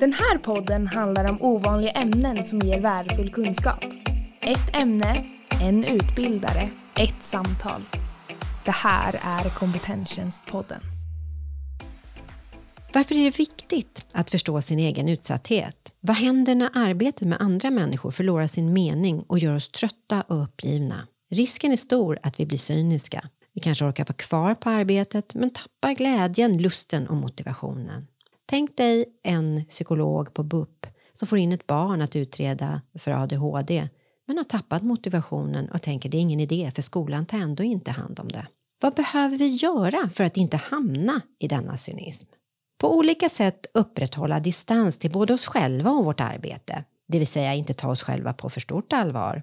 Den här podden handlar om ovanliga ämnen som ger värdefull kunskap. Ett ämne, en utbildare, ett samtal. Det här är Kompetenstjänstpodden. Varför är det viktigt att förstå sin egen utsatthet? Vad händer när arbetet med andra människor förlorar sin mening och gör oss trötta och uppgivna? Risken är stor att vi blir cyniska. Vi kanske orkar vara kvar på arbetet men tappar glädjen, lusten och motivationen. Tänk dig en psykolog på BUP som får in ett barn att utreda för ADHD men har tappat motivationen och tänker det är ingen idé för skolan tar ändå inte hand om det. Vad behöver vi göra för att inte hamna i denna cynism? På olika sätt upprätthålla distans till både oss själva och vårt arbete, det vill säga inte ta oss själva på för stort allvar.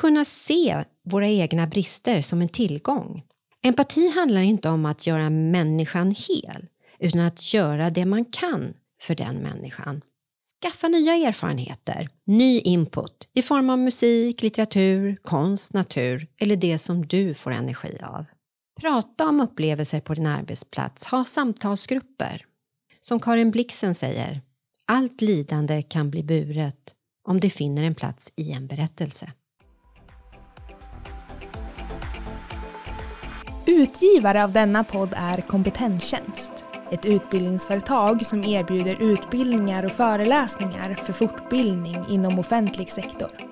Kunna se våra egna brister som en tillgång. Empati handlar inte om att göra människan hel, utan att göra det man kan för den människan. Skaffa nya erfarenheter, ny input i form av musik, litteratur, konst, natur eller det som du får energi av. Prata om upplevelser på din arbetsplats, ha samtalsgrupper. Som Karin Blixen säger, allt lidande kan bli buret om det finner en plats i en berättelse. Utgivare av denna podd är Kompetenstjänst. Ett utbildningsföretag som erbjuder utbildningar och föreläsningar för fortbildning inom offentlig sektor.